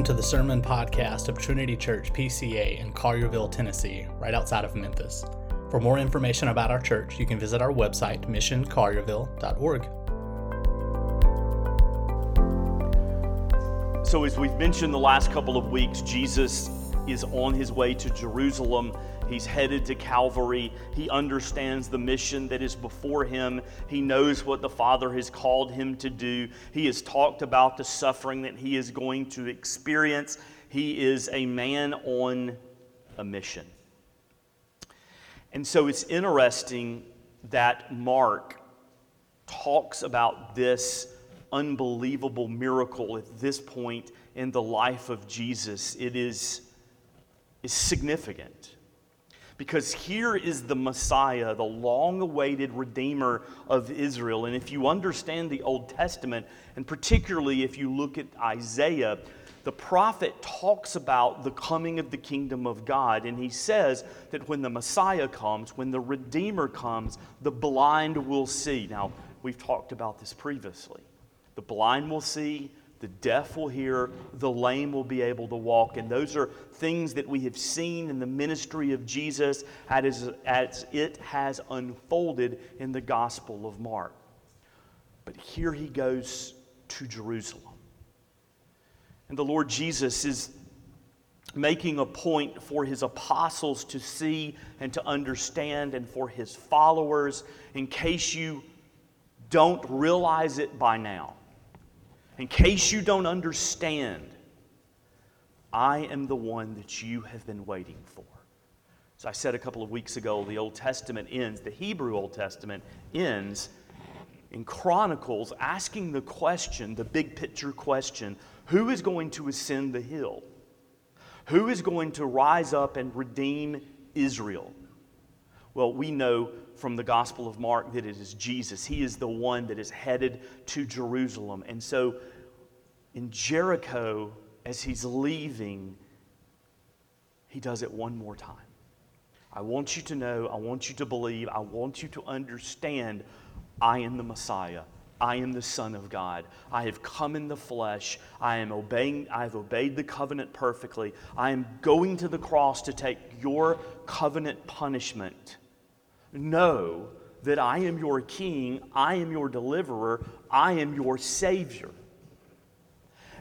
Welcome to the Sermon Podcast of Trinity Church PCA in Collierville, Tennessee, right outside of Memphis. For more information about our church, you can visit our website, missioncollierville.org. So, as we've mentioned the last couple of weeks, Jesus is on his way to Jerusalem. He's headed to Calvary. He understands the mission that is before him. He knows what the Father has called him to do. He has talked about the suffering that he is going to experience. He is a man on a mission. And so it's interesting that Mark talks about this unbelievable miracle at this point in the life of Jesus. It is, is significant because here is the Messiah, the long awaited Redeemer of Israel. And if you understand the Old Testament, and particularly if you look at Isaiah, the prophet talks about the coming of the kingdom of God. And he says that when the Messiah comes, when the Redeemer comes, the blind will see. Now, we've talked about this previously. The blind will see, the deaf will hear, the lame will be able to walk. And those are things that we have seen in the ministry of Jesus as, it has unfolded in the Gospel of Mark. But here he goes to Jerusalem. And the Lord Jesus is making a point for his apostles to see and to understand, and for his followers, in case you don't realize it by now in case you don't understand, I am the one that you have been waiting for. So I said a couple of weeks ago, the Old Testament ends, the Hebrew Old Testament ends in Chronicles asking the question, the big picture question who is going to ascend the hill? Who is going to rise up and redeem Israel? Well, we know from the Gospel of Mark that it is Jesus. He is the one that is headed to Jerusalem. And so in Jericho, as he's leaving, he does it one more time. I want you to know, I want you to believe, I want you to understand I am the Messiah. I am the Son of God. I have come in the flesh. I am obeying, I have obeyed the covenant perfectly. I am going to the cross to take your covenant punishment. Know that I am your king, I am your deliverer, I am your Savior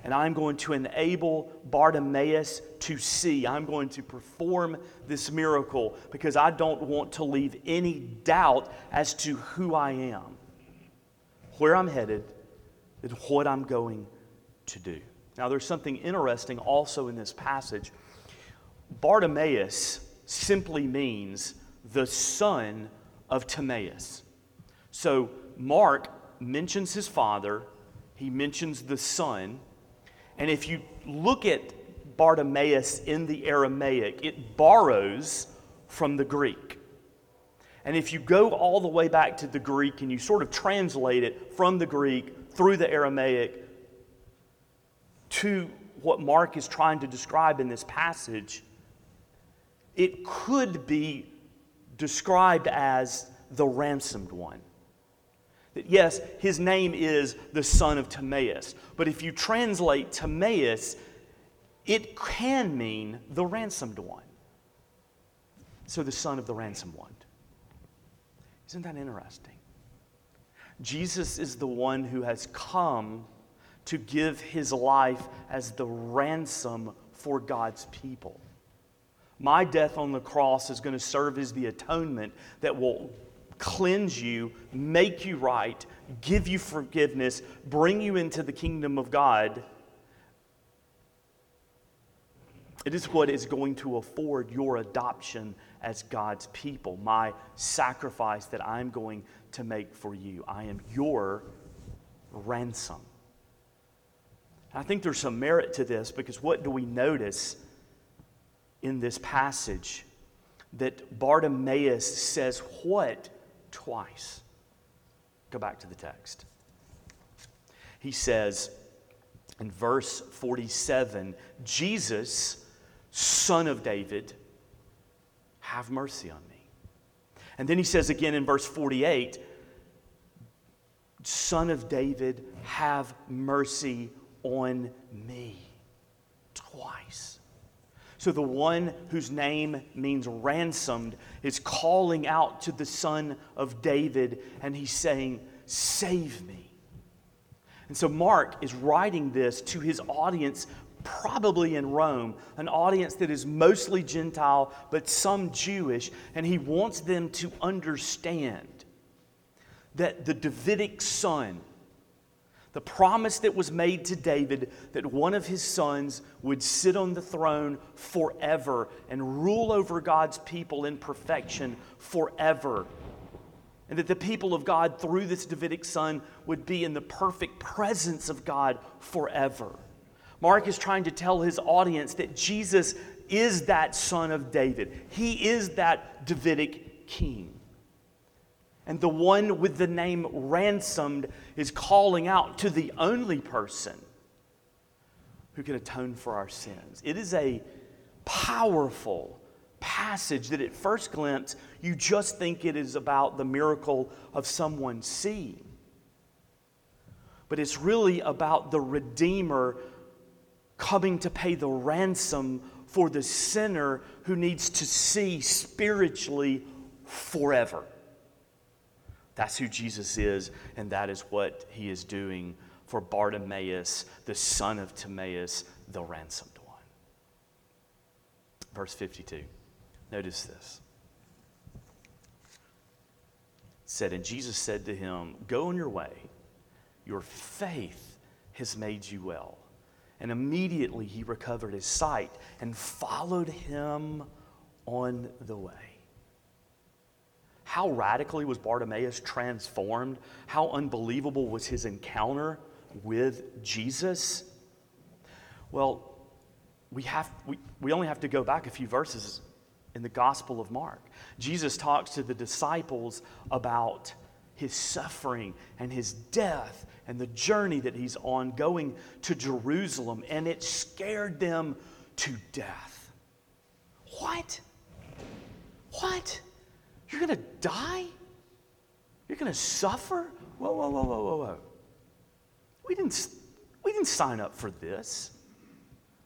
and I'm going to enable Bartimaeus to see. I'm going to perform this miracle because I don't want to leave any doubt as to who I am, where I'm headed, and what I'm going to do. Now, there's something interesting also in this passage. Bartimaeus simply means the son of Timaeus. So, Mark mentions his father, he mentions the son, and if you look at Bartimaeus in the Aramaic, it borrows from the Greek. And if you go all the way back to the Greek and you sort of translate it from the Greek through the Aramaic to what Mark is trying to describe in this passage, it could be described as the ransomed one. That yes, his name is the son of Timaeus. But if you translate Timaeus, it can mean the ransomed one. So the son of the ransomed one. Isn't that interesting? Jesus is the one who has come to give his life as the ransom for God's people. My death on the cross is going to serve as the atonement that will cleanse you, make you right, give you forgiveness, bring you into the kingdom of God. It is what is going to afford your adoption as God's people, my sacrifice that I'm going to make for you. I am your ransom. I think there's some merit to this because what do we notice in this passage? That Bartimaeus says what twice. Go back to the text. He says in verse 47 Jesus, son of David, have mercy on me. And then he says again in verse 48 Son of David, have mercy on me twice. So the one whose name means ransomed is calling out to the son of David and he's saying, Save me. And so Mark is writing this to his audience, probably in Rome, an audience that is mostly Gentile, but some Jewish, and he wants them to understand that the Davidic son, the promise that was made to David that one of his sons would sit on the throne forever and rule over God's people in perfection forever. And that the people of God, through this Davidic son, would be in the perfect presence of God forever. Mark is trying to tell his audience that Jesus is that son of David, he is that Davidic king. And the one with the name ransomed is calling out to the only person who can atone for our sins. It is a powerful passage that at first glimpse you just think it is about the miracle of someone seeing. But it's really about the Redeemer coming to pay the ransom for the sinner who needs to see spiritually forever. That's who Jesus is, and that is what he is doing for Bartimaeus, the son of Timaeus, the ransomed one. Verse 52. Notice this. It said, And Jesus said to him, Go on your way. Your faith has made you well. And immediately he recovered his sight and followed him on the way. How radically was Bartimaeus transformed? How unbelievable was his encounter with Jesus? Well, we, have, we, we only have to go back a few verses in the Gospel of Mark. Jesus talks to the disciples about his suffering and his death and the journey that he's on going to Jerusalem, and it scared them to death. What? What? You're going to die? You're going to suffer? Whoa, whoa, whoa, whoa, whoa, whoa. We didn't, we didn't sign up for this.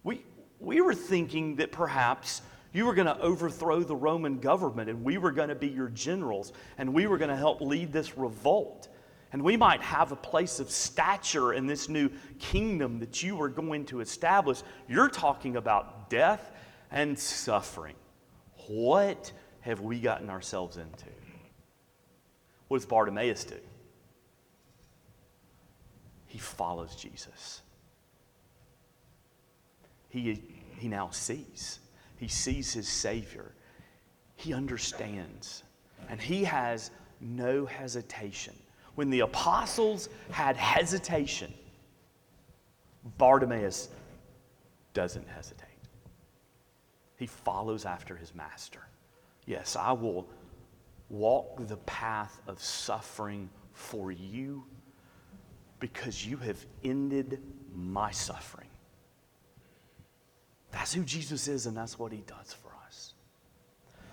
We, we were thinking that perhaps you were going to overthrow the Roman government and we were going to be your generals and we were going to help lead this revolt. And we might have a place of stature in this new kingdom that you are going to establish. You're talking about death and suffering. What have we gotten ourselves into? What does Bartimaeus do? He follows Jesus. He, he now sees. He sees his Savior. He understands. And he has no hesitation. When the apostles had hesitation, Bartimaeus doesn't hesitate. He follows after his master. Yes, I will walk the path of suffering for you because you have ended my suffering. That's who Jesus is, and that's what he does for us.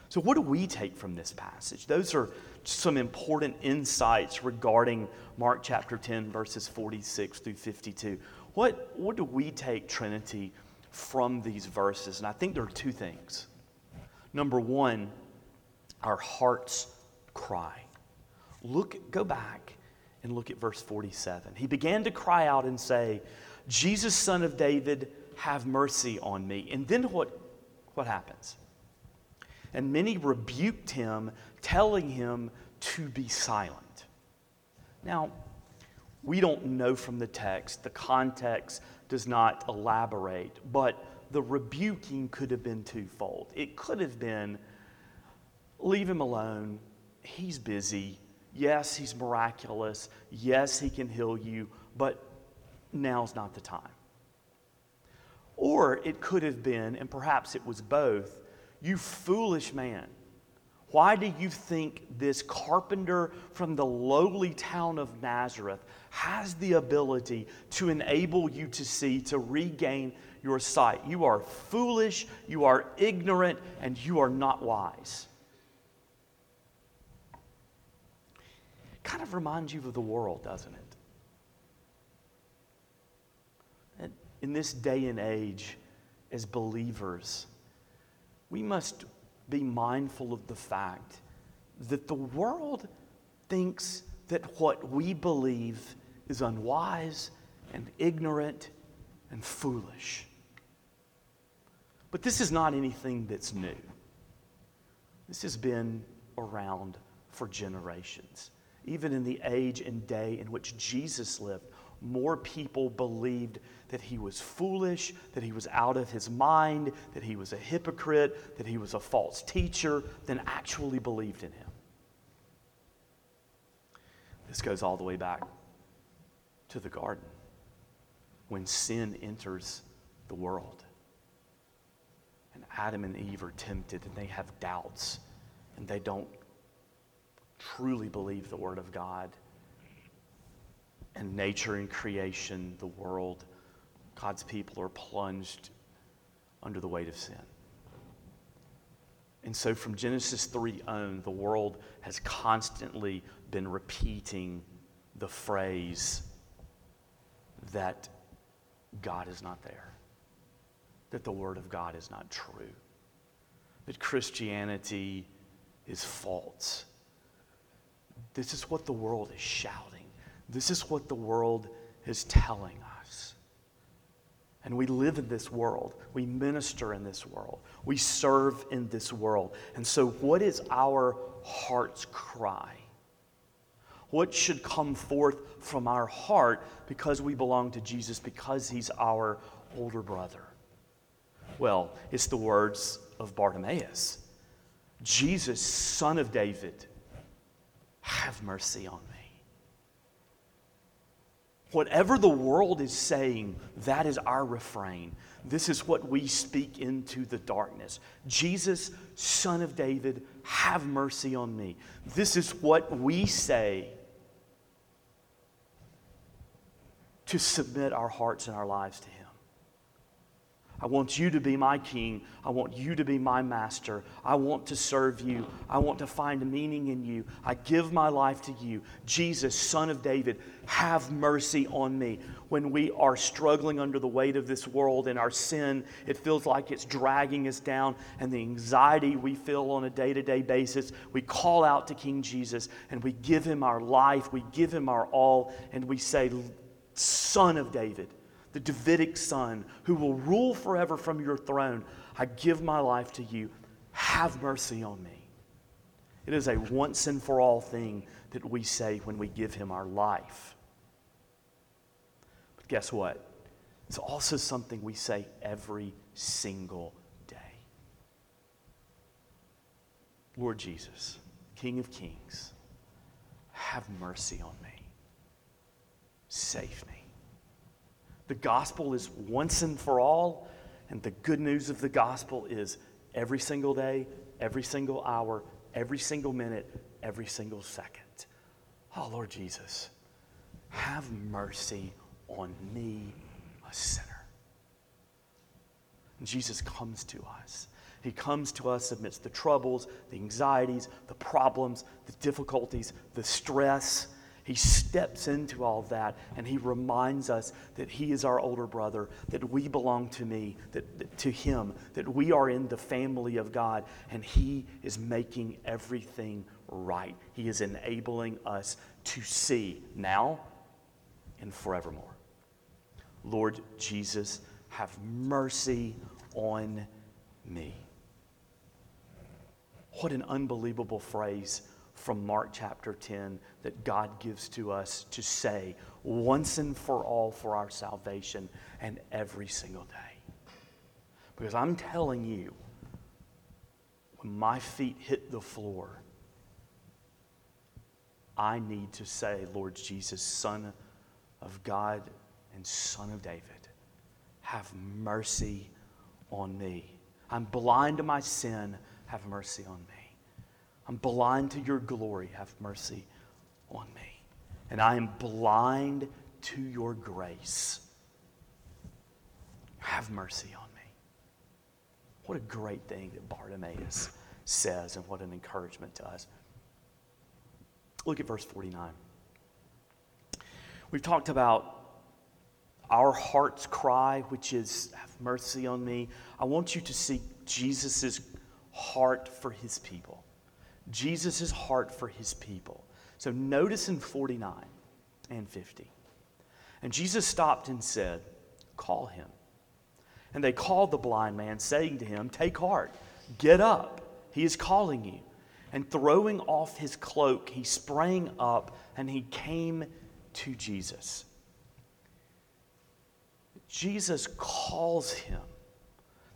So, what do we take from this passage? Those are some important insights regarding Mark chapter 10, verses 46 through 52. What, what do we take, Trinity, from these verses? And I think there are two things. Number one, our heart's cry. Look, go back and look at verse 47. He began to cry out and say, Jesus, son of David, have mercy on me. And then what, what happens? And many rebuked him, telling him to be silent. Now, we don't know from the text, the context does not elaborate, but the rebuking could have been twofold. It could have been, leave him alone, he's busy. Yes, he's miraculous. Yes, he can heal you, but now's not the time. Or it could have been, and perhaps it was both, you foolish man. Why do you think this carpenter from the lowly town of Nazareth has the ability to enable you to see, to regain your sight? You are foolish, you are ignorant, and you are not wise. Kind of reminds you of the world, doesn't it? in this day and age, as believers, we must be mindful of the fact that the world thinks that what we believe is unwise and ignorant and foolish. But this is not anything that's new. This has been around for generations. Even in the age and day in which Jesus lived, more people believed that he was foolish, that he was out of his mind, that he was a hypocrite, that he was a false teacher, than actually believed in him. This goes all the way back to the garden when sin enters the world. And Adam and Eve are tempted and they have doubts and they don't truly believe the Word of God. And nature and creation, the world, God's people are plunged under the weight of sin. And so from Genesis 3 on, the world has constantly been repeating the phrase that God is not there, that the Word of God is not true, that Christianity is false. This is what the world is shouting. This is what the world is telling us. And we live in this world. We minister in this world. We serve in this world. And so, what is our heart's cry? What should come forth from our heart because we belong to Jesus, because he's our older brother? Well, it's the words of Bartimaeus Jesus, son of David, have mercy on me. Whatever the world is saying, that is our refrain. This is what we speak into the darkness. Jesus, Son of David, have mercy on me. This is what we say to submit our hearts and our lives to Him. I want you to be my king. I want you to be my master. I want to serve you. I want to find meaning in you. I give my life to you. Jesus, Son of David, have mercy on me. When we are struggling under the weight of this world and our sin, it feels like it's dragging us down, and the anxiety we feel on a day to day basis, we call out to King Jesus and we give him our life, we give him our all, and we say, Son of David the Davidic son who will rule forever from your throne. I give my life to you. Have mercy on me. It is a once and for all thing that we say when we give him our life. But guess what? It's also something we say every single day. Lord Jesus, King of Kings, have mercy on me. Save me. The gospel is once and for all, and the good news of the gospel is every single day, every single hour, every single minute, every single second. Oh, Lord Jesus, have mercy on me, a sinner. Jesus comes to us. He comes to us amidst the troubles, the anxieties, the problems, the difficulties, the stress he steps into all that and he reminds us that he is our older brother, that we belong to me, that, that, to him, that we are in the family of God, and he is making everything right. He is enabling us to see now and forevermore. Lord Jesus, have mercy on me. What an unbelievable phrase from Mark chapter 10 that God gives to us to say once and for all for our salvation and every single day. Because I'm telling you, when my feet hit the floor, I need to say, Lord Jesus, Son of God and Son of David, have mercy on me. I'm blind to my sin, have mercy on me. I'm blind to your glory. Have mercy on me. And I am blind to your grace. Have mercy on me. What a great thing that Bartimaeus says, and what an encouragement to us. Look at verse 49. We've talked about our heart's cry, which is, Have mercy on me, I want you to see Jesus' heart for his people. Jesus' heart for his people. So notice in 49 and 50. And Jesus stopped and said, Call him. And they called the blind man, saying to him, Take heart, get up, he is calling you. And throwing off his cloak, he sprang up and he came to Jesus. Jesus calls him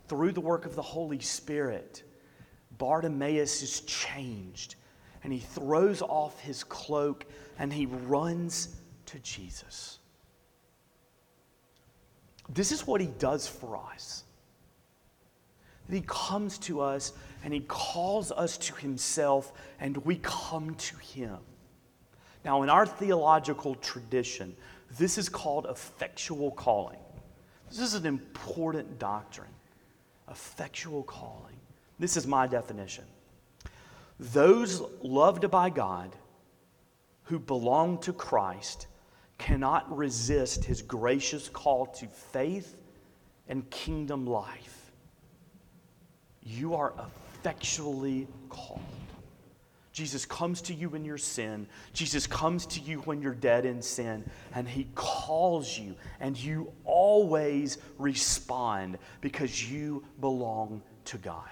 through the work of the Holy Spirit. Bartimaeus is changed and he throws off his cloak and he runs to Jesus. This is what he does for us. He comes to us and he calls us to himself and we come to him. Now, in our theological tradition, this is called effectual calling. This is an important doctrine. Effectual calling. This is my definition. Those loved by God who belong to Christ cannot resist his gracious call to faith and kingdom life. You are effectually called. Jesus comes to you in your sin. Jesus comes to you when you're dead in sin, and He calls you, and you always respond because you belong to God.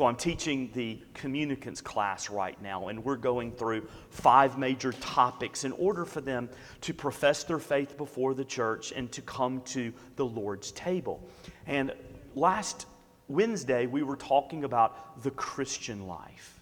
So I'm teaching the communicants class right now, and we're going through five major topics in order for them to profess their faith before the church and to come to the Lord's table. And last Wednesday, we were talking about the Christian life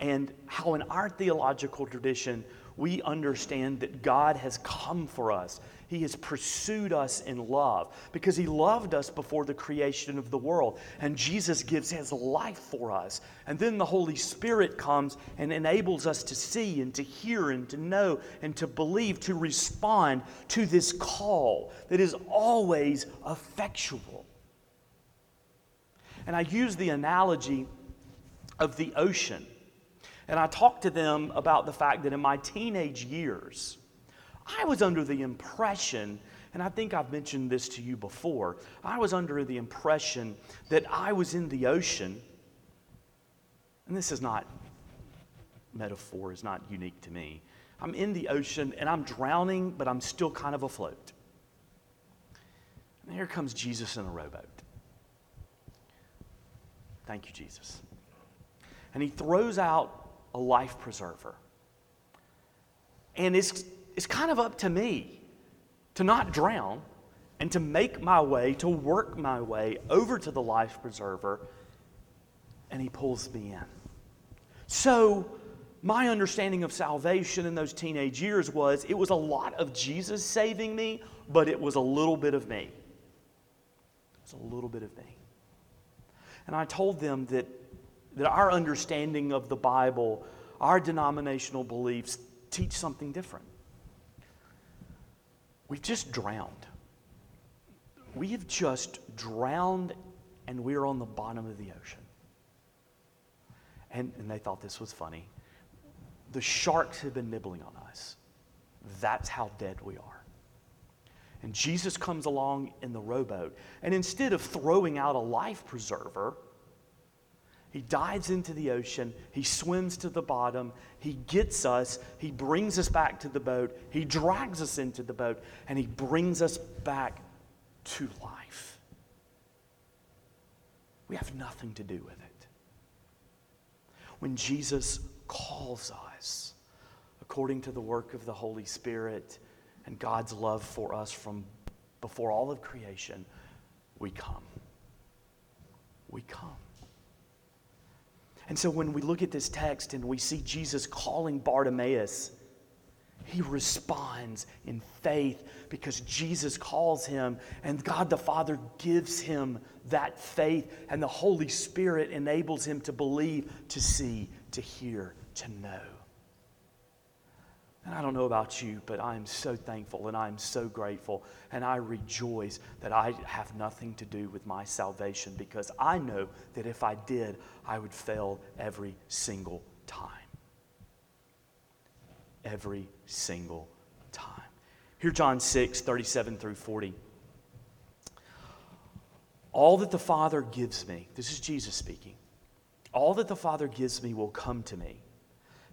and how, in our theological tradition, we understand that God has come for us. He has pursued us in love because He loved us before the creation of the world. And Jesus gives His life for us. And then the Holy Spirit comes and enables us to see and to hear and to know and to believe, to respond to this call that is always effectual. And I use the analogy of the ocean. And I talked to them about the fact that in my teenage years, I was under the impression, and I think I've mentioned this to you before, I was under the impression that I was in the ocean, and this is not, metaphor is not unique to me. I'm in the ocean and I'm drowning, but I'm still kind of afloat. And here comes Jesus in a rowboat. Thank you, Jesus. And he throws out a life preserver. And it's it's kind of up to me to not drown and to make my way, to work my way over to the life preserver, and he pulls me in. So, my understanding of salvation in those teenage years was it was a lot of Jesus saving me, but it was a little bit of me. It was a little bit of me. And I told them that, that our understanding of the Bible, our denominational beliefs, teach something different. We've just drowned. We have just drowned and we're on the bottom of the ocean. And, and they thought this was funny. The sharks have been nibbling on us. That's how dead we are. And Jesus comes along in the rowboat, and instead of throwing out a life preserver, he dives into the ocean. He swims to the bottom. He gets us. He brings us back to the boat. He drags us into the boat, and he brings us back to life. We have nothing to do with it. When Jesus calls us, according to the work of the Holy Spirit and God's love for us from before all of creation, we come. We come. And so when we look at this text and we see Jesus calling Bartimaeus, he responds in faith because Jesus calls him, and God the Father gives him that faith, and the Holy Spirit enables him to believe, to see, to hear, to know. And I don't know about you, but I am so thankful and I am so grateful. And I rejoice that I have nothing to do with my salvation because I know that if I did, I would fail every single time. Every single time. Here, John 6, 37 through 40. All that the Father gives me, this is Jesus speaking, all that the Father gives me will come to me.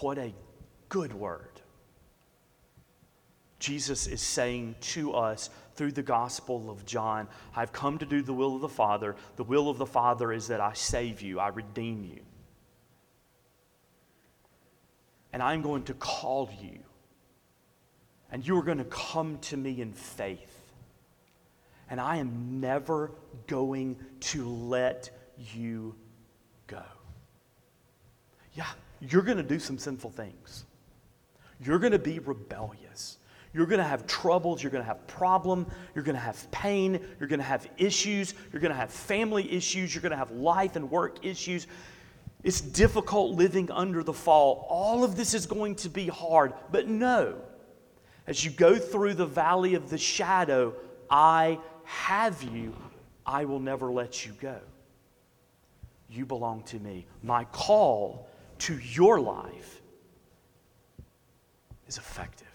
What a good word. Jesus is saying to us through the Gospel of John, I've come to do the will of the Father. The will of the Father is that I save you, I redeem you. And I'm going to call you. And you are going to come to me in faith. And I am never going to let you go. Yeah, you're going to do some sinful things. You're going to be rebellious. You're going to have troubles. You're going to have problem. You're going to have pain. You're going to have issues. You're going to have family issues. You're going to have life and work issues. It's difficult living under the fall. All of this is going to be hard. But no, as you go through the valley of the shadow, I have you. I will never let you go. You belong to me. My call to your life is effective.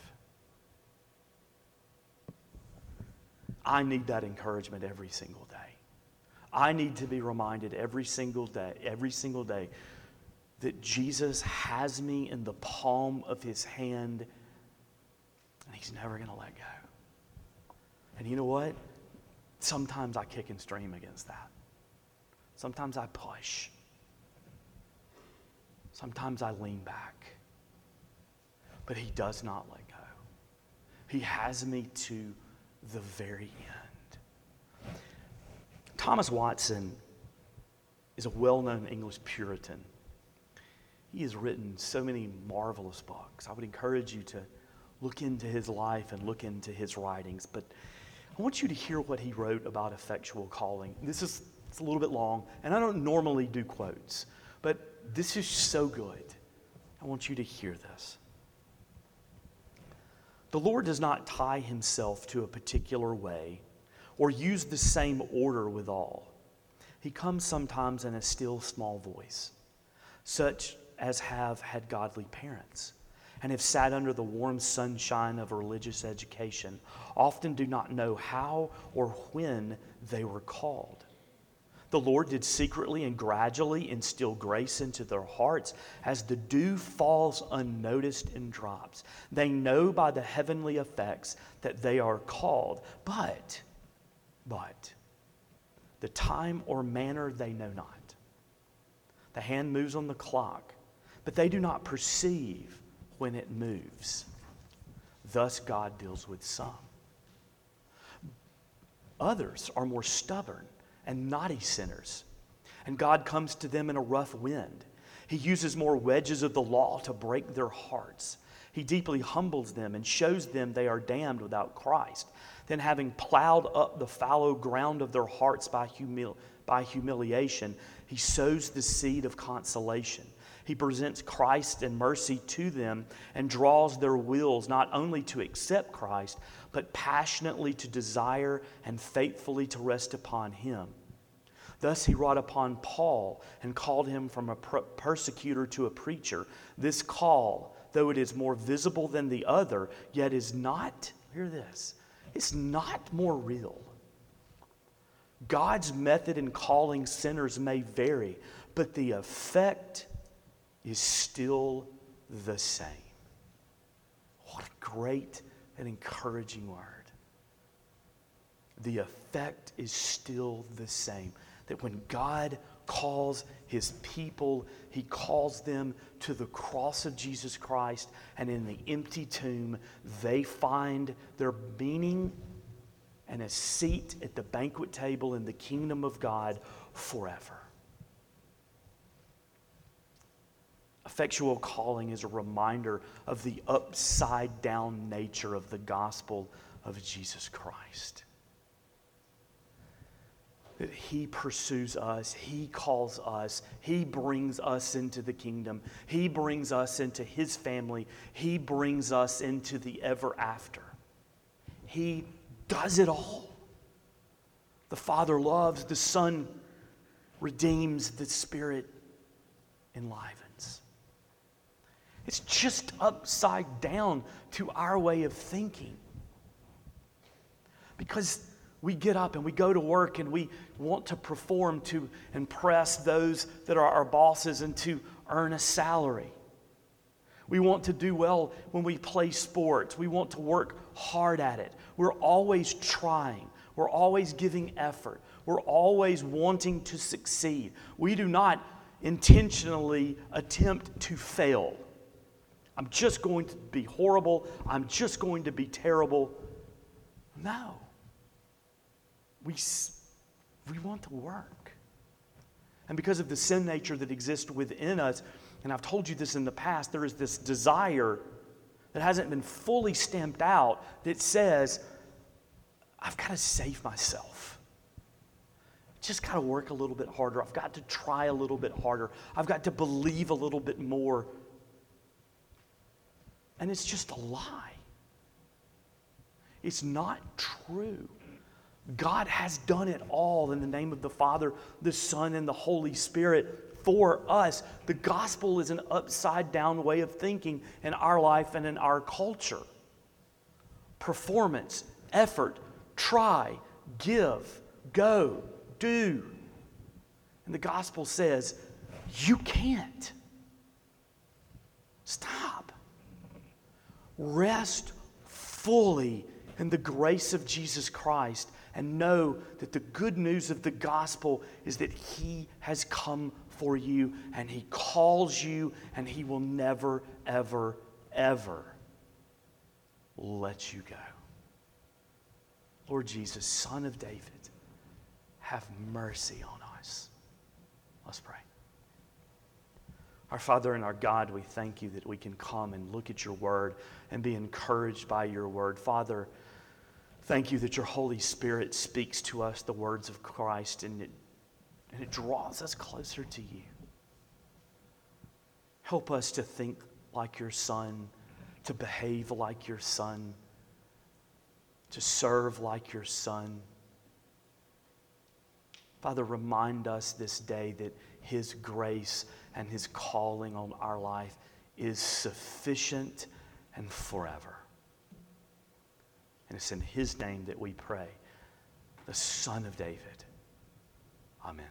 I need that encouragement every single day. I need to be reminded every single day, every single day, that Jesus has me in the palm of his hand and he's never going to let go. And you know what? Sometimes I kick and stream against that. Sometimes I push. Sometimes I lean back. But he does not let go. He has me to the very end. Thomas Watson is a well known English Puritan. He has written so many marvelous books. I would encourage you to look into his life and look into his writings. But I want you to hear what he wrote about effectual calling. This is it's a little bit long, and I don't normally do quotes, but this is so good. I want you to hear this. The Lord does not tie himself to a particular way or use the same order with all. He comes sometimes in a still small voice, such as have had godly parents and have sat under the warm sunshine of religious education, often do not know how or when they were called. The Lord did secretly and gradually instill grace into their hearts as the dew falls unnoticed and drops. They know by the heavenly effects that they are called, but, but, the time or manner they know not. The hand moves on the clock, but they do not perceive when it moves. Thus, God deals with some. Others are more stubborn and naughty sinners. And God comes to them in a rough wind. He uses more wedges of the law to break their hearts. He deeply humbles them and shows them they are damned without Christ. Then, having plowed up the fallow ground of their hearts by, humil- by humiliation, he sows the seed of consolation. He presents Christ and mercy to them and draws their wills not only to accept Christ, but passionately to desire and faithfully to rest upon Him. Thus he wrought upon Paul and called him from a persecutor to a preacher. This call, though it is more visible than the other, yet is not, hear this, it's not more real. God's method in calling sinners may vary, but the effect is still the same. What a great and encouraging word. The effect is still the same. That when God calls his people, he calls them to the cross of Jesus Christ, and in the empty tomb, they find their meaning and a seat at the banquet table in the kingdom of God forever. Effectual calling is a reminder of the upside down nature of the gospel of Jesus Christ. That He pursues us, He calls us, He brings us into the kingdom, He brings us into His family, He brings us into the ever after. He does it all. The Father loves, the Son redeems, the Spirit enlivens. It's just upside down to our way of thinking. Because we get up and we go to work and we want to perform to impress those that are our bosses and to earn a salary. We want to do well when we play sports. We want to work hard at it. We're always trying. We're always giving effort. We're always wanting to succeed. We do not intentionally attempt to fail. I'm just going to be horrible. I'm just going to be terrible. No. We, we want to work. And because of the sin nature that exists within us, and I've told you this in the past, there is this desire that hasn't been fully stamped out that says, I've got to save myself. Just got to work a little bit harder. I've got to try a little bit harder. I've got to believe a little bit more. And it's just a lie. It's not true. God has done it all in the name of the Father, the Son, and the Holy Spirit for us. The gospel is an upside down way of thinking in our life and in our culture. Performance, effort, try, give, go, do. And the gospel says, you can't. Stop. Rest fully in the grace of Jesus Christ and know that the good news of the gospel is that He has come for you and He calls you and He will never, ever, ever let you go. Lord Jesus, Son of David, have mercy on us. Let's pray. Our Father and our God, we thank you that we can come and look at your word and be encouraged by your word. Father, thank you that your Holy Spirit speaks to us the words of Christ and it, and it draws us closer to you. Help us to think like your Son, to behave like your Son, to serve like your Son. Father, remind us this day that His grace and His calling on our life is sufficient and forever. And it's in His name that we pray, the Son of David. Amen.